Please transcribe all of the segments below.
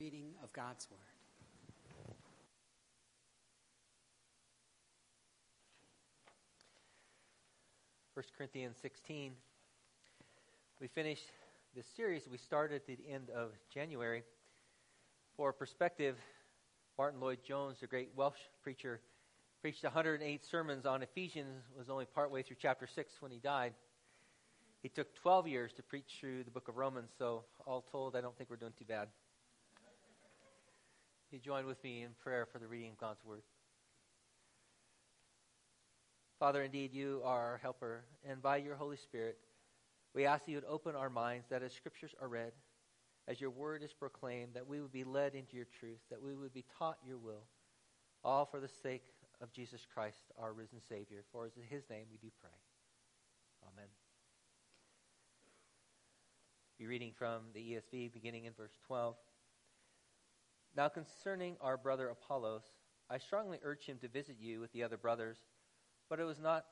Reading of God's Word. 1 Corinthians 16. We finished this series we started at the end of January. For perspective, Martyn Lloyd-Jones, the great Welsh preacher, preached 108 sermons on Ephesians, was only partway through chapter 6 when he died. He took 12 years to preach through the book of Romans, so all told, I don't think we're doing too bad. You join with me in prayer for the reading of God's Word. Father, indeed, you are our helper, and by your Holy Spirit, we ask that you would open our minds that as scriptures are read, as your word is proclaimed, that we would be led into your truth, that we would be taught your will, all for the sake of Jesus Christ, our risen Savior. For in his name we do pray. Amen. Be reading from the ESV, beginning in verse 12. Now concerning our brother Apollos, I strongly urge him to visit you with the other brothers, but it was not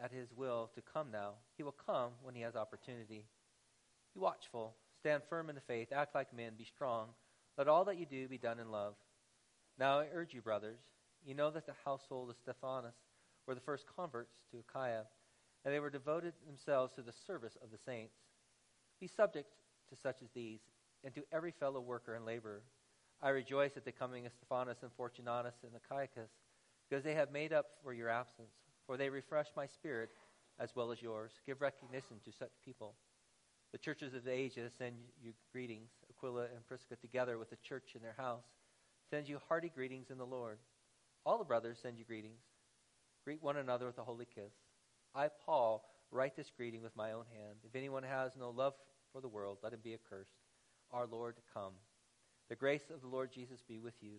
at his will to come now. He will come when he has opportunity. Be watchful, stand firm in the faith, act like men, be strong. Let all that you do be done in love. Now I urge you, brothers, you know that the household of Stephanas were the first converts to Achaia, and they were devoted themselves to the service of the saints. Be subject to such as these, and to every fellow worker and laborer. I rejoice at the coming of Stephanas and Fortunatus and Achaicus, because they have made up for your absence, for they refresh my spirit as well as yours. Give recognition to such people. The churches of Asia send you greetings. Aquila and Prisca, together with the church in their house, send you hearty greetings in the Lord. All the brothers send you greetings. Greet one another with a holy kiss. I, Paul, write this greeting with my own hand. If anyone has no love for the world, let him be accursed. Our Lord, come. The grace of the Lord Jesus be with you.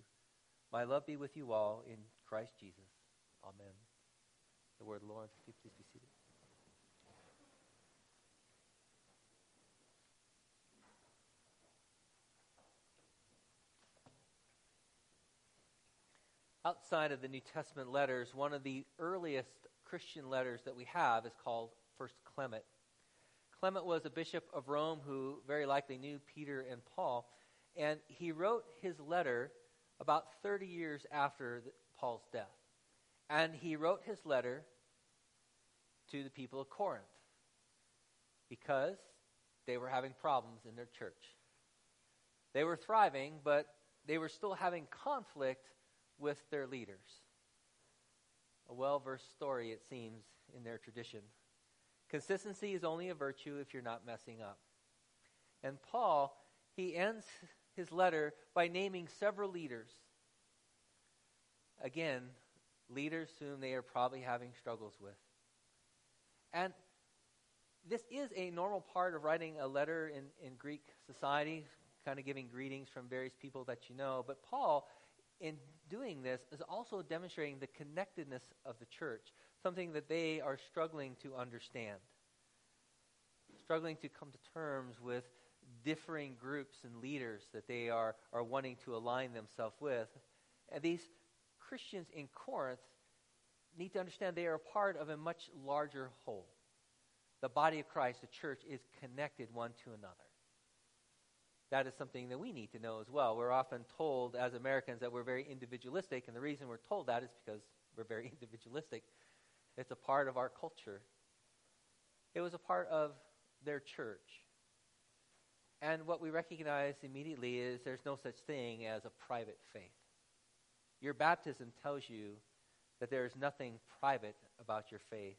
My love be with you all in Christ Jesus. Amen. The word Lord. Please be seated. Outside of the New Testament letters, one of the earliest Christian letters that we have is called First Clement. Clement was a bishop of Rome who very likely knew Peter and Paul and he wrote his letter about 30 years after the, Paul's death. And he wrote his letter to the people of Corinth because they were having problems in their church. They were thriving, but they were still having conflict with their leaders. A well versed story, it seems, in their tradition. Consistency is only a virtue if you're not messing up. And Paul, he ends his letter by naming several leaders. Again, leaders whom they are probably having struggles with. And this is a normal part of writing a letter in, in Greek society, kind of giving greetings from various people that you know. But Paul, in doing this, is also demonstrating the connectedness of the church, something that they are struggling to understand, struggling to come to terms with differing groups and leaders that they are, are wanting to align themselves with. And these Christians in Corinth need to understand they are a part of a much larger whole. The body of Christ, the church, is connected one to another. That is something that we need to know as well. We're often told as Americans that we're very individualistic, and the reason we're told that is because we're very individualistic. It's a part of our culture. It was a part of their church. And what we recognize immediately is there's no such thing as a private faith. Your baptism tells you that there is nothing private about your faith,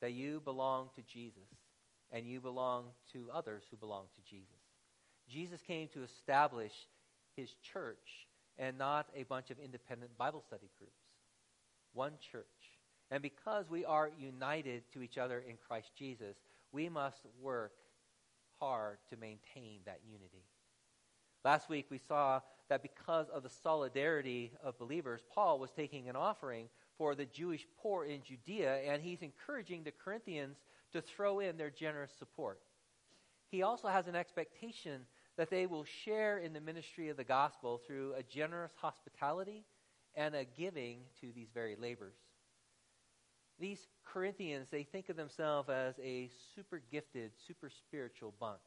that you belong to Jesus and you belong to others who belong to Jesus. Jesus came to establish his church and not a bunch of independent Bible study groups. One church. And because we are united to each other in Christ Jesus, we must work hard to maintain that unity. Last week we saw that because of the solidarity of believers, Paul was taking an offering for the Jewish poor in Judea, and he's encouraging the Corinthians to throw in their generous support. He also has an expectation that they will share in the ministry of the gospel through a generous hospitality and a giving to these very labors. These Corinthians, they think of themselves as a super gifted, super spiritual bunch.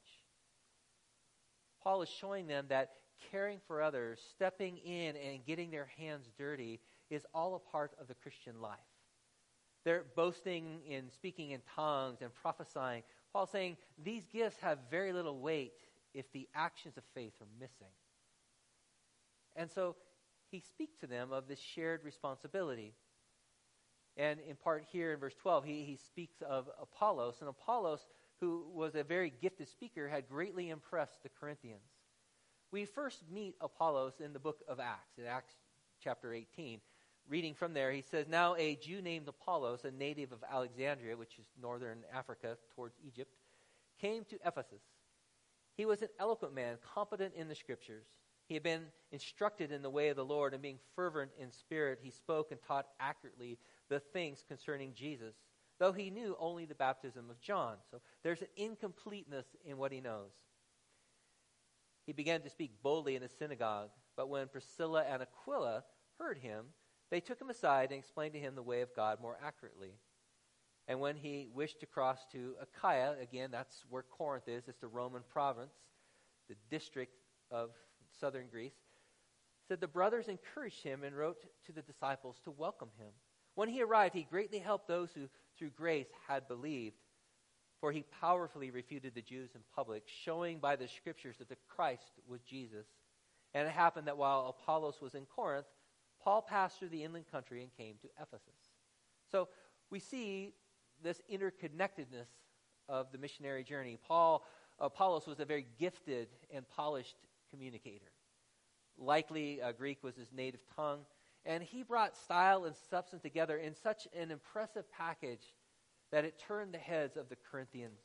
Paul is showing them that caring for others, stepping in and getting their hands dirty is all a part of the Christian life. They're boasting in speaking in tongues and prophesying. Paul's saying these gifts have very little weight if the actions of faith are missing. And so he speaks to them of this shared responsibility. And in part here in verse 12, he, he speaks of Apollos. And Apollos, who was a very gifted speaker, had greatly impressed the Corinthians. We first meet Apollos in the book of Acts, in Acts chapter 18. Reading from there, he says, Now a Jew named Apollos, a native of Alexandria, which is northern Africa towards Egypt, came to Ephesus. He was an eloquent man, competent in the scriptures. He had been instructed in the way of the Lord, and being fervent in spirit, he spoke and taught accurately the things concerning Jesus, though he knew only the baptism of John. So there's an incompleteness in what he knows. He began to speak boldly in the synagogue, but when Priscilla and Aquila heard him, they took him aside and explained to him the way of God more accurately. And when he wished to cross to Achaia, again, that's where Corinth is, it's the Roman province, the district of southern Greece, said the brothers encouraged him and wrote to the disciples to welcome him. When he arrived, he greatly helped those who, through grace, had believed, for he powerfully refuted the Jews in public, showing by the scriptures that the Christ was Jesus. And it happened that while Apollos was in Corinth, Paul passed through the inland country and came to Ephesus. So we see this interconnectedness of the missionary journey. Paul Apollos was a very gifted and polished communicator. Likely, uh, Greek was his native tongue. And he brought style and substance together in such an impressive package that it turned the heads of the Corinthians.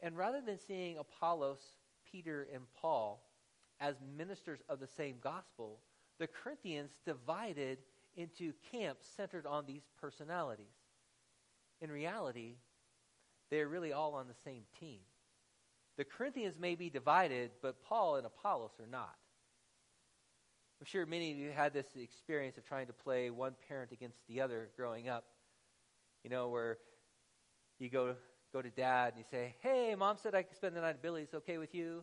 And rather than seeing Apollos, Peter, and Paul as ministers of the same gospel, the Corinthians divided into camps centered on these personalities. In reality, they're really all on the same team. The Corinthians may be divided, but Paul and Apollos are not. I'm sure many of you had this experience of trying to play one parent against the other growing up. You know, where you go go to dad and you say, "Hey, mom said I could spend the night at Billy's. Okay with you?"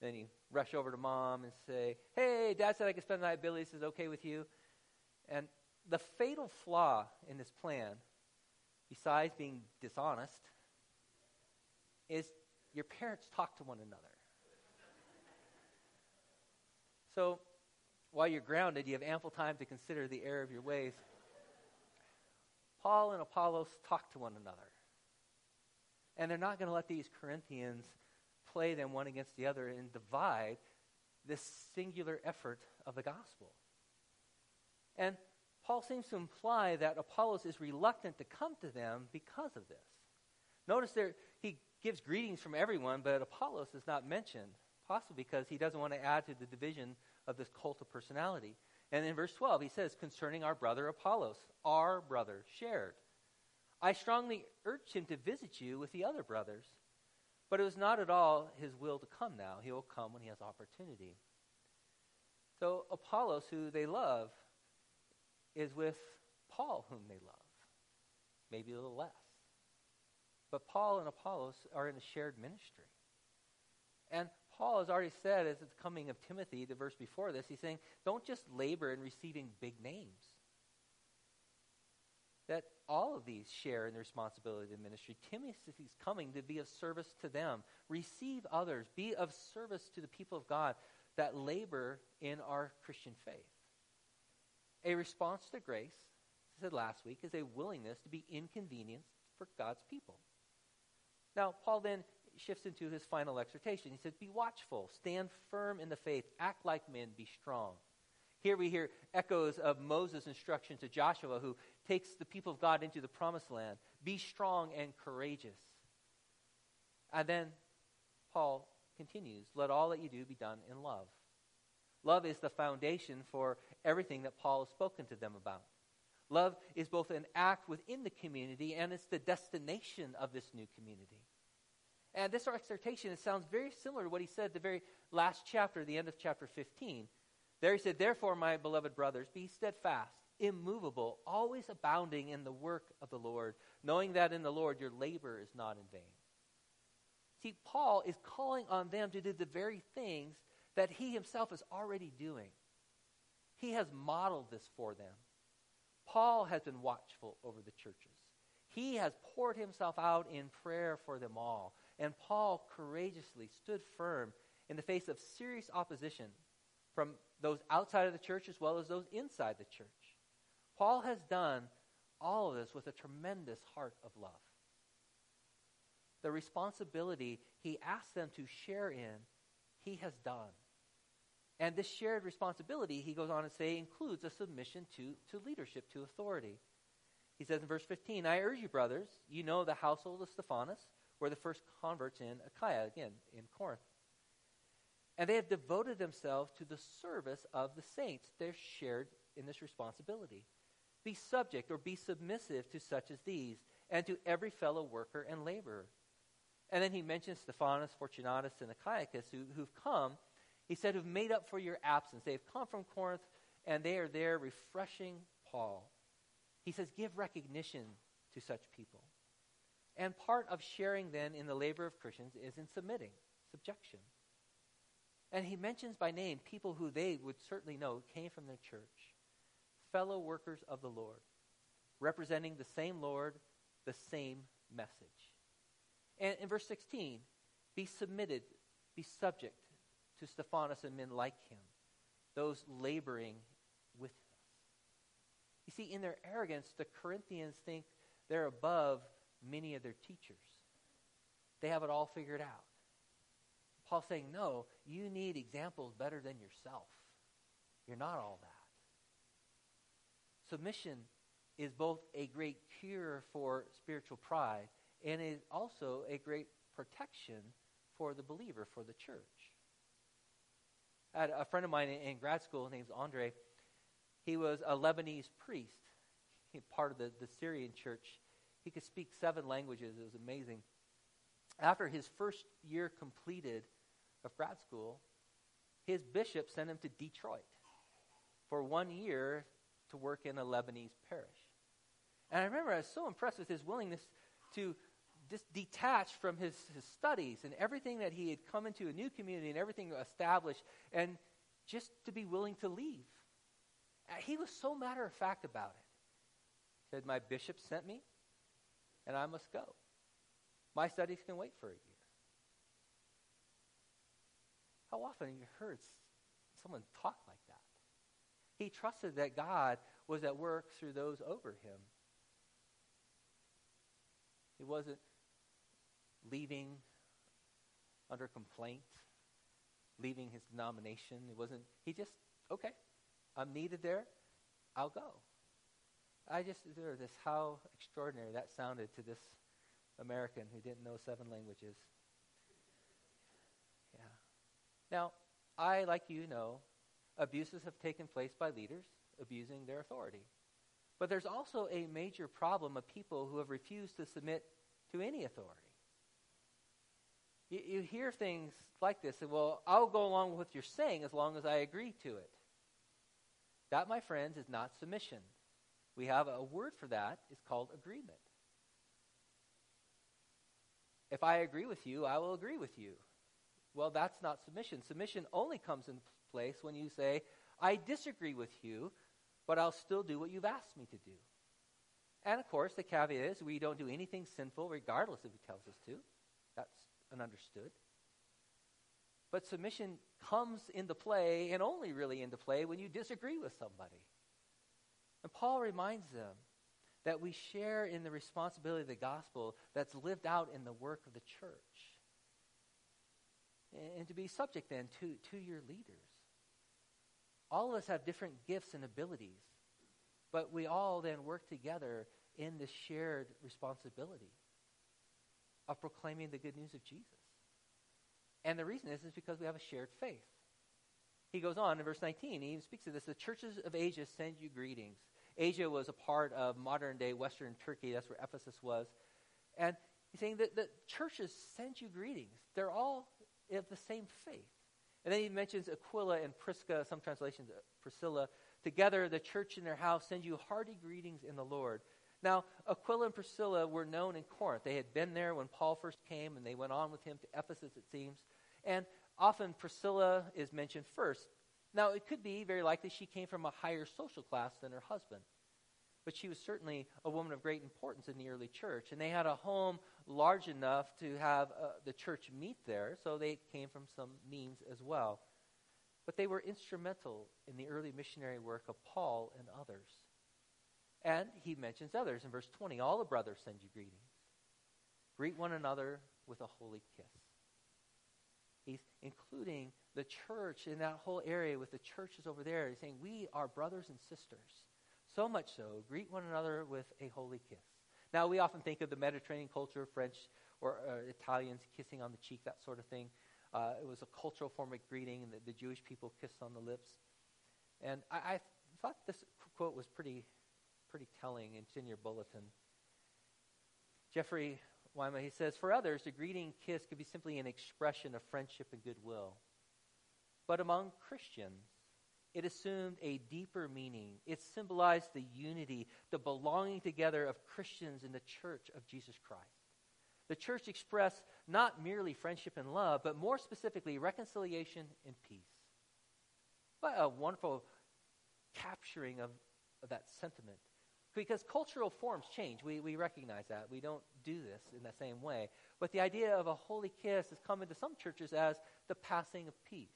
Then you rush over to mom and say, "Hey, dad said I could spend the night at Billy's. Is okay with you?" And the fatal flaw in this plan, besides being dishonest, is your parents talk to one another. So while you're grounded, you have ample time to consider the error of your ways. Paul and Apollos talk to one another. And they're not going to let these Corinthians play them one against the other and divide this singular effort of the gospel. And Paul seems to imply that Apollos is reluctant to come to them because of this. Notice there, he gives greetings from everyone, but Apollos is not mentioned, possibly because he doesn't want to add to the division of this cult of personality. And in verse 12, he says, concerning our brother Apollos, our brother shared. I strongly urged him to visit you with the other brothers, but it was not at all his will to come now. He will come when he has opportunity. So Apollos, who they love, is with Paul, whom they love. Maybe a little less. But Paul and Apollos are in a shared ministry. And Paul has already said, as it's coming of Timothy, the verse before this, he's saying, don't just labor in receiving big names. That all of these share in the responsibility of the ministry. Timothy's coming to be of service to them. Receive others. Be of service to the people of God that labor in our Christian faith. A response to grace, as I said last week, is a willingness to be inconvenienced for God's people. Now, Paul then shifts into his final exhortation. He says, Be watchful, stand firm in the faith, act like men, be strong. Here we hear echoes of Moses' instruction to Joshua, who takes the people of God into the promised land. Be strong and courageous. And then Paul continues, Let all that you do be done in love. Love is the foundation for everything that Paul has spoken to them about. Love is both an act within the community and it's the destination of this new community. And this exhortation it sounds very similar to what he said at the very last chapter, the end of chapter 15. There he said, Therefore, my beloved brothers, be steadfast, immovable, always abounding in the work of the Lord, knowing that in the Lord your labor is not in vain. See, Paul is calling on them to do the very things that he himself is already doing. He has modeled this for them. Paul has been watchful over the churches. He has poured himself out in prayer for them all. And Paul courageously stood firm in the face of serious opposition from those outside of the church as well as those inside the church. Paul has done all of this with a tremendous heart of love. The responsibility he asked them to share in, he has done. And this shared responsibility, he goes on to say, includes a submission to, to leadership, to authority. He says in verse 15, I urge you, brothers, you know the household of Stephanas were the first converts in Achaia, again, in Corinth. And they have devoted themselves to the service of the saints. They're shared in this responsibility. Be subject or be submissive to such as these, and to every fellow worker and laborer. And then he mentions Stephanas, Fortunatus, and Achaicus, who, who've come, he said, who've made up for your absence. They have come from Corinth, and they are there refreshing Paul. He says, give recognition to such people. And part of sharing then in the labor of Christians is in submitting, subjection. And he mentions by name people who they would certainly know came from their church, fellow workers of the Lord, representing the same Lord, the same message. And in verse 16, be submitted, be subject to Stephanas and men like him, those laboring with us. You see, in their arrogance, the Corinthians think they're above many of their teachers. They have it all figured out. Paul's saying, no, you need examples better than yourself. You're not all that. Submission is both a great cure for spiritual pride and is also a great protection for the believer, for the church. I had a friend of mine in grad school, his name's Andre. He was a Lebanese priest, part of the, the Syrian church. He could speak seven languages. It was amazing. After his first year completed of grad school, his bishop sent him to Detroit for one year to work in a Lebanese parish. And I remember I was so impressed with his willingness to just detach from his, his studies and everything that he had come into a new community and everything established and just to be willing to leave. Uh, he was so matter of fact about it. He said, My bishop sent me and I must go. My studies can wait for a year. How often have you heard someone talk like that? He trusted that God was at work through those over him. He wasn't leaving under complaint, leaving his denomination. It wasn't, he just, okay, I'm needed there, I'll go. I just there this how extraordinary that sounded to this American who didn't know seven languages. Yeah. Now, I, like you, know abuses have taken place by leaders abusing their authority. But there's also a major problem of people who have refused to submit to any authority. You, you hear things like this, and well, I'll go along with what you're saying as long as I agree to it. That, my friends, is not submission. We have a word for that. It's called agreement. If I agree with you, I will agree with you. Well, that's not submission. Submission only comes in place when you say, I disagree with you, but I'll still do what you've asked me to do. And of course, the caveat is we don't do anything sinful regardless if he tells us to. That's an understood. But submission comes into play and only really into play when you disagree with somebody. And Paul reminds them that we share in the responsibility of the gospel that's lived out in the work of the church. And to be subject then to, to your leaders. All of us have different gifts and abilities, but we all then work together in this shared responsibility of proclaiming the good news of Jesus. And the reason is, is because we have a shared faith. He goes on in verse 19, he even speaks of this. The churches of Asia send you greetings. Asia was a part of modern day Western Turkey. That's where Ephesus was. And he's saying that the churches send you greetings. They're all of the same faith. And then he mentions Aquila and Prisca, some translations, uh, Priscilla. Together, the church in their house send you hearty greetings in the Lord. Now, Aquila and Priscilla were known in Corinth. They had been there when Paul first came, and they went on with him to Ephesus, it seems. And often Priscilla is mentioned first. Now, it could be very likely she came from a higher social class than her husband. But she was certainly a woman of great importance in the early church. And they had a home large enough to have uh, the church meet there, so they came from some means as well. But they were instrumental in the early missionary work of Paul and others. And he mentions others in verse 20 All the brothers send you greetings. Greet one another with a holy kiss. He's including the church in that whole area with the churches over there is saying, We are brothers and sisters. So much so, greet one another with a holy kiss. Now, we often think of the Mediterranean culture, French or uh, Italians kissing on the cheek, that sort of thing. Uh, it was a cultural form of greeting, and the, the Jewish people kissed on the lips. And I, I thought this quote was pretty, pretty telling. It's in your bulletin. Jeffrey Weima, he says, For others, a greeting kiss could be simply an expression of friendship and goodwill. But among Christians, it assumed a deeper meaning. It symbolized the unity, the belonging together of Christians in the church of Jesus Christ. The church expressed not merely friendship and love, but more specifically, reconciliation and peace. What a wonderful capturing of, of that sentiment. Because cultural forms change. We, we recognize that. We don't do this in the same way. But the idea of a holy kiss has come into some churches as the passing of peace.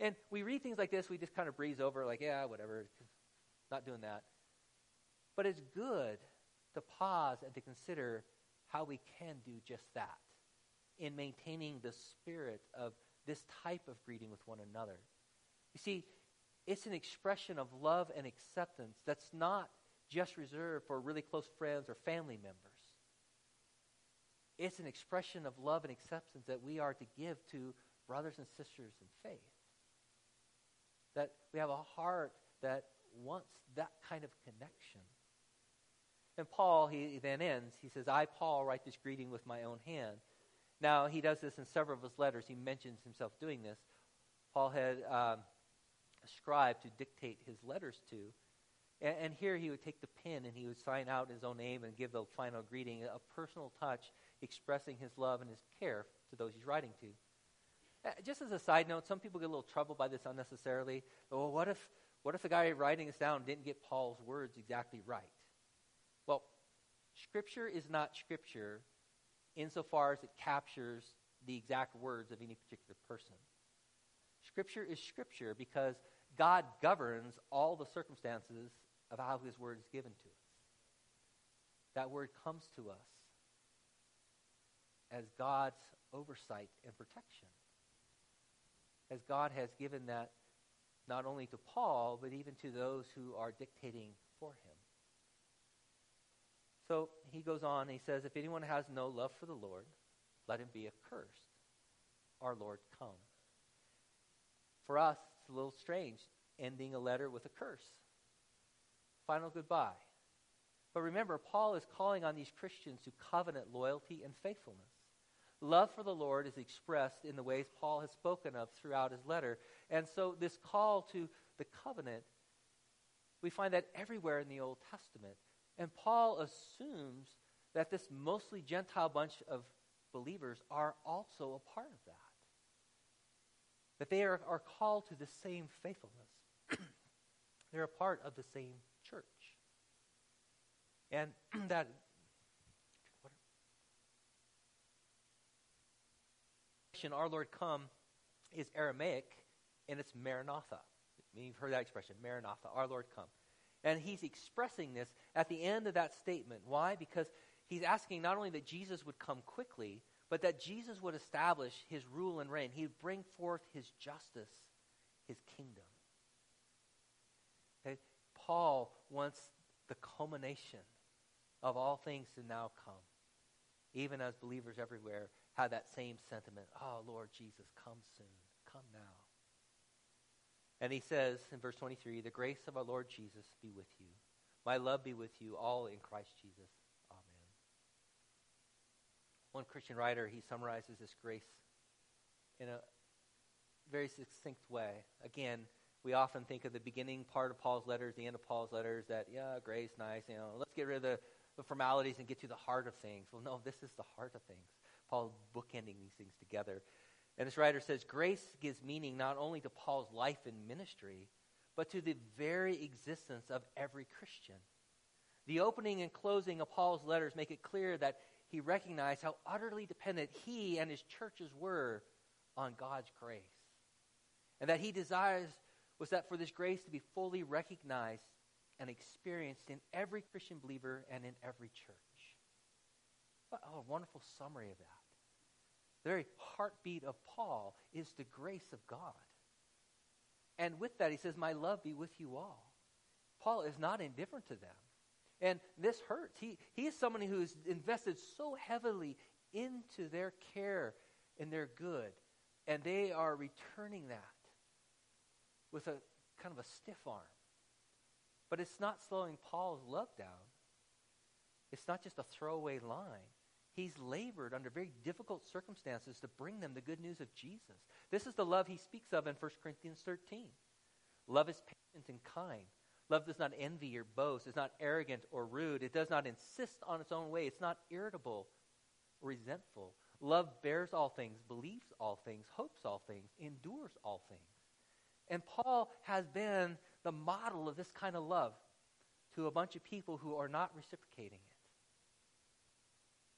And we read things like this, we just kind of breeze over, like, yeah, whatever, not doing that. But it's good to pause and to consider how we can do just that in maintaining the spirit of this type of greeting with one another. You see, it's an expression of love and acceptance that's not just reserved for really close friends or family members. It's an expression of love and acceptance that we are to give to brothers and sisters in faith. That we have a heart that wants that kind of connection. And Paul, he then ends. He says, I, Paul, write this greeting with my own hand. Now, he does this in several of his letters. He mentions himself doing this. Paul had um, a scribe to dictate his letters to. And, and, here he would take the pen and he would sign out his own name and give the final greeting, a personal touch expressing his love and his care to those he's writing to. Uh, just as a side note, some people get a little troubled by this unnecessarily. Well, what if, what if the guy writing this down didn't get Paul's words exactly right? Well, Scripture is not Scripture insofar as it captures the exact words of any particular person. Scripture is Scripture because God governs all the circumstances of how His Word is given to us. That Word comes to us as God's oversight and protection. As God has given that not only to Paul, but even to those who are dictating for him. So he goes on, he says, If anyone has no love for the Lord, let him be accursed. Our Lord come. For us, it's a little strange ending a letter with a curse. Final goodbye. But remember, Paul is calling on these Christians to covenant loyalty and faithfulness. Love for the Lord is expressed in the ways Paul has spoken of throughout his letter. And so, this call to the covenant, we find that everywhere in the Old Testament. And Paul assumes that this mostly Gentile bunch of believers are also a part of that. That they are, are called to the same faithfulness. They're a part of the same church. And that our Lord come is Aramaic and it's Maranatha. You've heard that expression, Maranatha, our Lord come. And he's expressing this at the end of that statement. Why? Because he's asking not only that Jesus would come quickly, but that Jesus would establish his rule and reign. He would bring forth his justice, his kingdom. Okay? Paul wants the culmination of all things to now come, even as believers everywhere have that same sentiment. Oh, Lord Jesus, come soon. Come now. And he says in verse 23 The grace of our Lord Jesus be with you. My love be with you, all in Christ Jesus. Amen. One Christian writer, he summarizes this grace in a very succinct way. Again, we often think of the beginning part of Paul's letters, the end of Paul's letters, that, yeah, grace, nice, you know, let's get rid of the, the formalities and get to the heart of things. Well, no, this is the heart of things. Paul bookending these things together. And this writer says grace gives meaning not only to Paul's life and ministry, but to the very existence of every Christian. The opening and closing of Paul's letters make it clear that he recognized how utterly dependent he and his churches were on God's grace. And that he desires was that for this grace to be fully recognized and experienced in every Christian believer and in every church. What a wonderful summary of that. The very heartbeat of Paul is the grace of God. And with that, he says, My love be with you all. Paul is not indifferent to them. And this hurts. He, he is someone who's invested so heavily into their care and their good. And they are returning that with a kind of a stiff arm. But it's not slowing Paul's love down. It's not just a throwaway line. He's labored under very difficult circumstances to bring them the good news of Jesus. This is the love he speaks of in 1 Corinthians 13. Love is patient and kind. Love does not envy or boast, is not arrogant or rude. It does not insist on its own way. It's not irritable or resentful. Love bears all things, believes all things, hopes all things, endures all things. And Paul has been the model of this kind of love to a bunch of people who are not reciprocating it.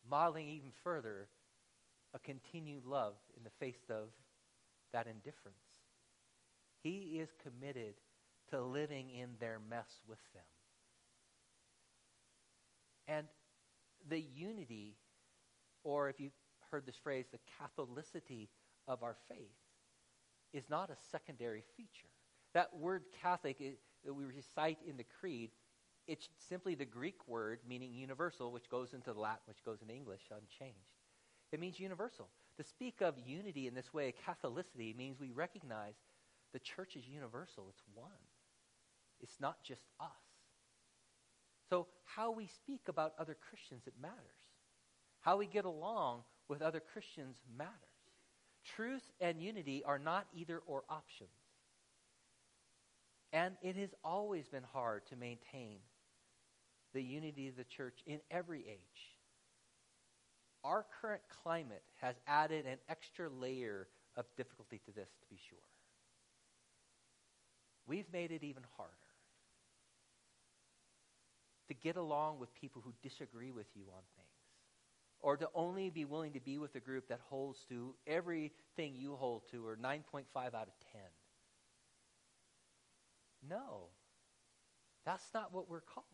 Modeling even further a continued love in the face of that indifference. He is committed to living in their mess with them. And the unity, or if you heard this phrase, the Catholicity of our faith, is not a secondary feature. That word Catholic is, that we recite in the Creed, it's simply the Greek word meaning universal, which goes into Latin, which goes into English unchanged. It means universal. To speak of unity in this way, Catholicity, means we recognize the church is universal. It's one. It's not just us. So, how we speak about other Christians, it matters. How we get along with other Christians matters. Truth and unity are not either or options. And it has always been hard to maintain the unity of the church in every age. Our current climate has added an extra layer of difficulty to this, to be sure. We've made it even harder to get along with people who disagree with you on things or to only be willing to be with a group that holds to everything you hold to or 9.5 out of 10. No, that's not what we're called.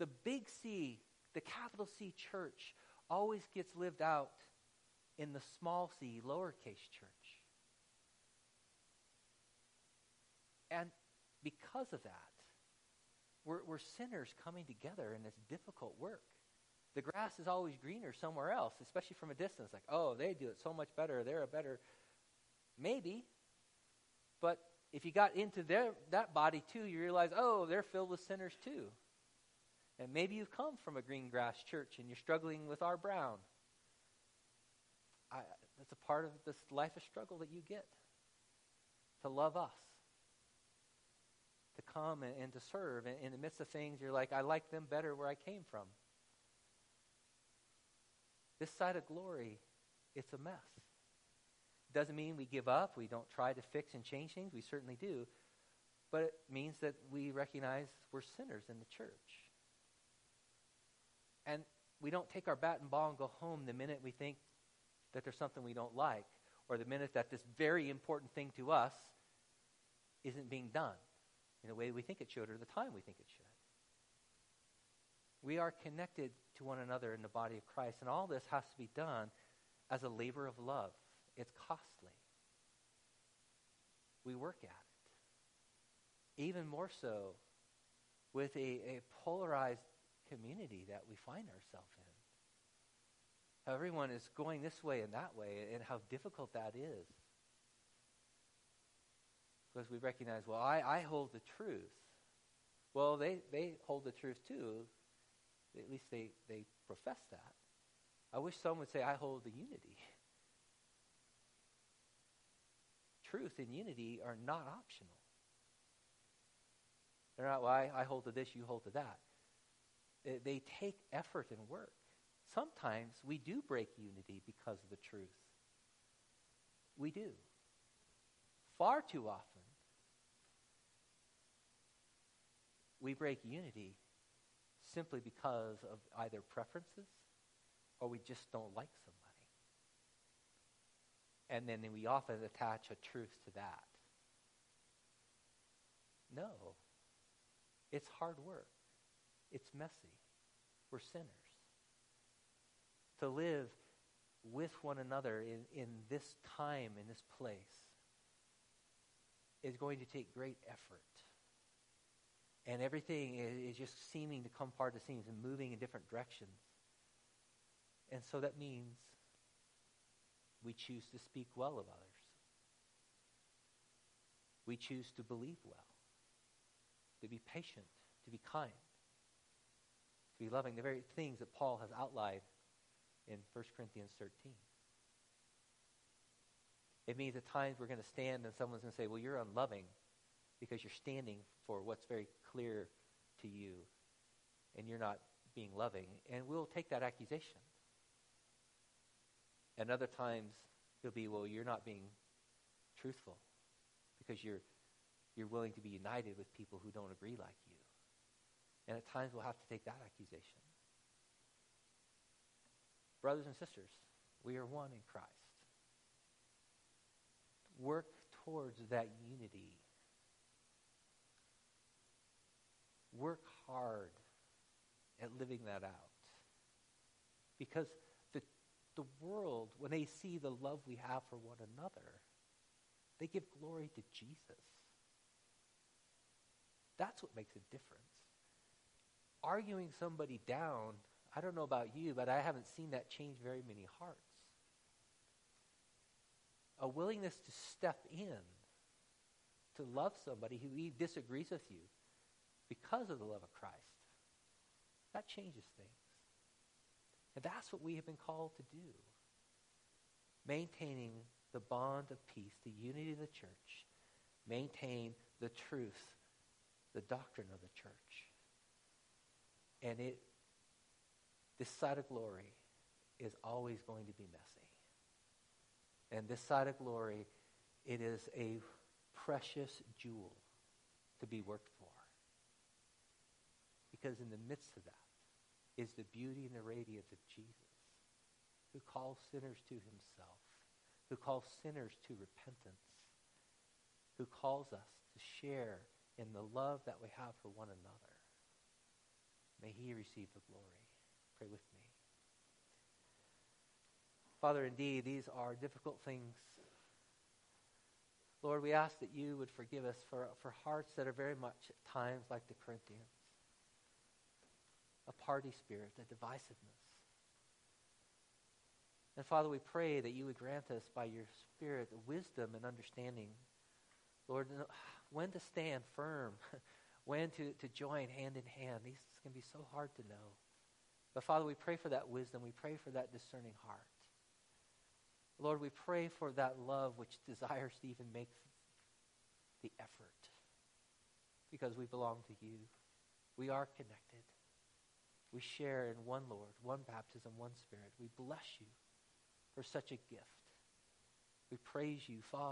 The big C, the capital C church, always gets lived out in the small c, lowercase church. And because of that, we're, we're sinners coming together in this difficult work. The grass is always greener somewhere else, especially from a distance. Like, oh, they do it so much better. They're a better. Maybe. But if you got into their, that body too, you realize, oh, they're filled with sinners too. And maybe you've come from a green grass church and you're struggling with our brown. I, that's a part of this life of struggle that you get to love us, to come and, and to serve. And in the midst of things, you're like, I like them better where I came from. This side of glory, it's a mess. Doesn't mean we give up, we don't try to fix and change things, we certainly do. But it means that we recognize we're sinners in the church. And we don't take our bat and ball and go home the minute we think that there's something we don't like, or the minute that this very important thing to us isn't being done in the way we think it should or the time we think it should. We are connected to one another in the body of Christ. And all this has to be done as a labor of love. It's costly. We work at it. Even more so with a, a polarized community that we find ourselves in. How everyone is going this way and that way, and how difficult that is. Because we recognize, well, I, I hold the truth. Well, they, they hold the truth too. At least they, they profess that. I wish someone would say, I hold the unity. truth and unity are not optional. They're not, well, I, I hold to this, you hold to that. They, take effort and work. Sometimes we do break unity because of the truth. We do. Far too often, we break unity simply because of either preferences or we just don't like somebody. And then we often attach a truth to that. No. It's hard work. It's messy. We're sinners. To live with one another in, in this time, in this place, is going to take great effort. And everything is, is just seeming to come apart the seams and moving in different directions. And so that means we choose to speak well of others. We choose to believe well, to be patient, to be kind, be loving, the very things that Paul has outlined in 1 Corinthians 13. It means at times we're going to stand and someone's going to say, well, you're unloving because you're standing for what's very clear to you and you're not being loving. And we'll take that accusation. And other times it'll be, well, you're not being truthful because you're, you're willing to be united with people who don't agree like you. And at times we'll have to take that accusation. Brothers and sisters, we are one in Christ. Work towards that unity. Work hard at living that out. Because the the world, when they see the love we have for one another, they give glory to Jesus. That's what makes a difference. Arguing somebody down, I don't know about you, but I haven't seen that change very many hearts. A willingness to step in, to love somebody who disagrees with you because of the love of Christ, that changes things. And that's what we have been called to do. Maintaining the bond of peace, the unity of the church. Maintain the truth, the doctrine of the church. And it, this side of glory is always going to be messy. And this side of glory, it is a precious jewel to be worked for. Because in the midst of that, is the beauty and the radiance of Jesus, who calls sinners to himself, who calls sinners to repentance, who calls us to share in the love that we have for one another. He receive the glory. Pray with me. Father, indeed, these are difficult things. Lord, we ask that you would forgive us for, for hearts that are very much at times like the Corinthians a party spirit, a divisiveness. And Father, we pray that you would grant us by your Spirit wisdom and understanding, Lord, when to stand firm, when to, to join hand in hand. These can be so hard to know. But Father, we pray for that wisdom. We pray for that discerning heart. Lord, we pray for that love which desires to even make the effort because we belong to you. We are connected. We share in one Lord, one baptism, one Spirit. We bless you for such a gift. We praise you, Father.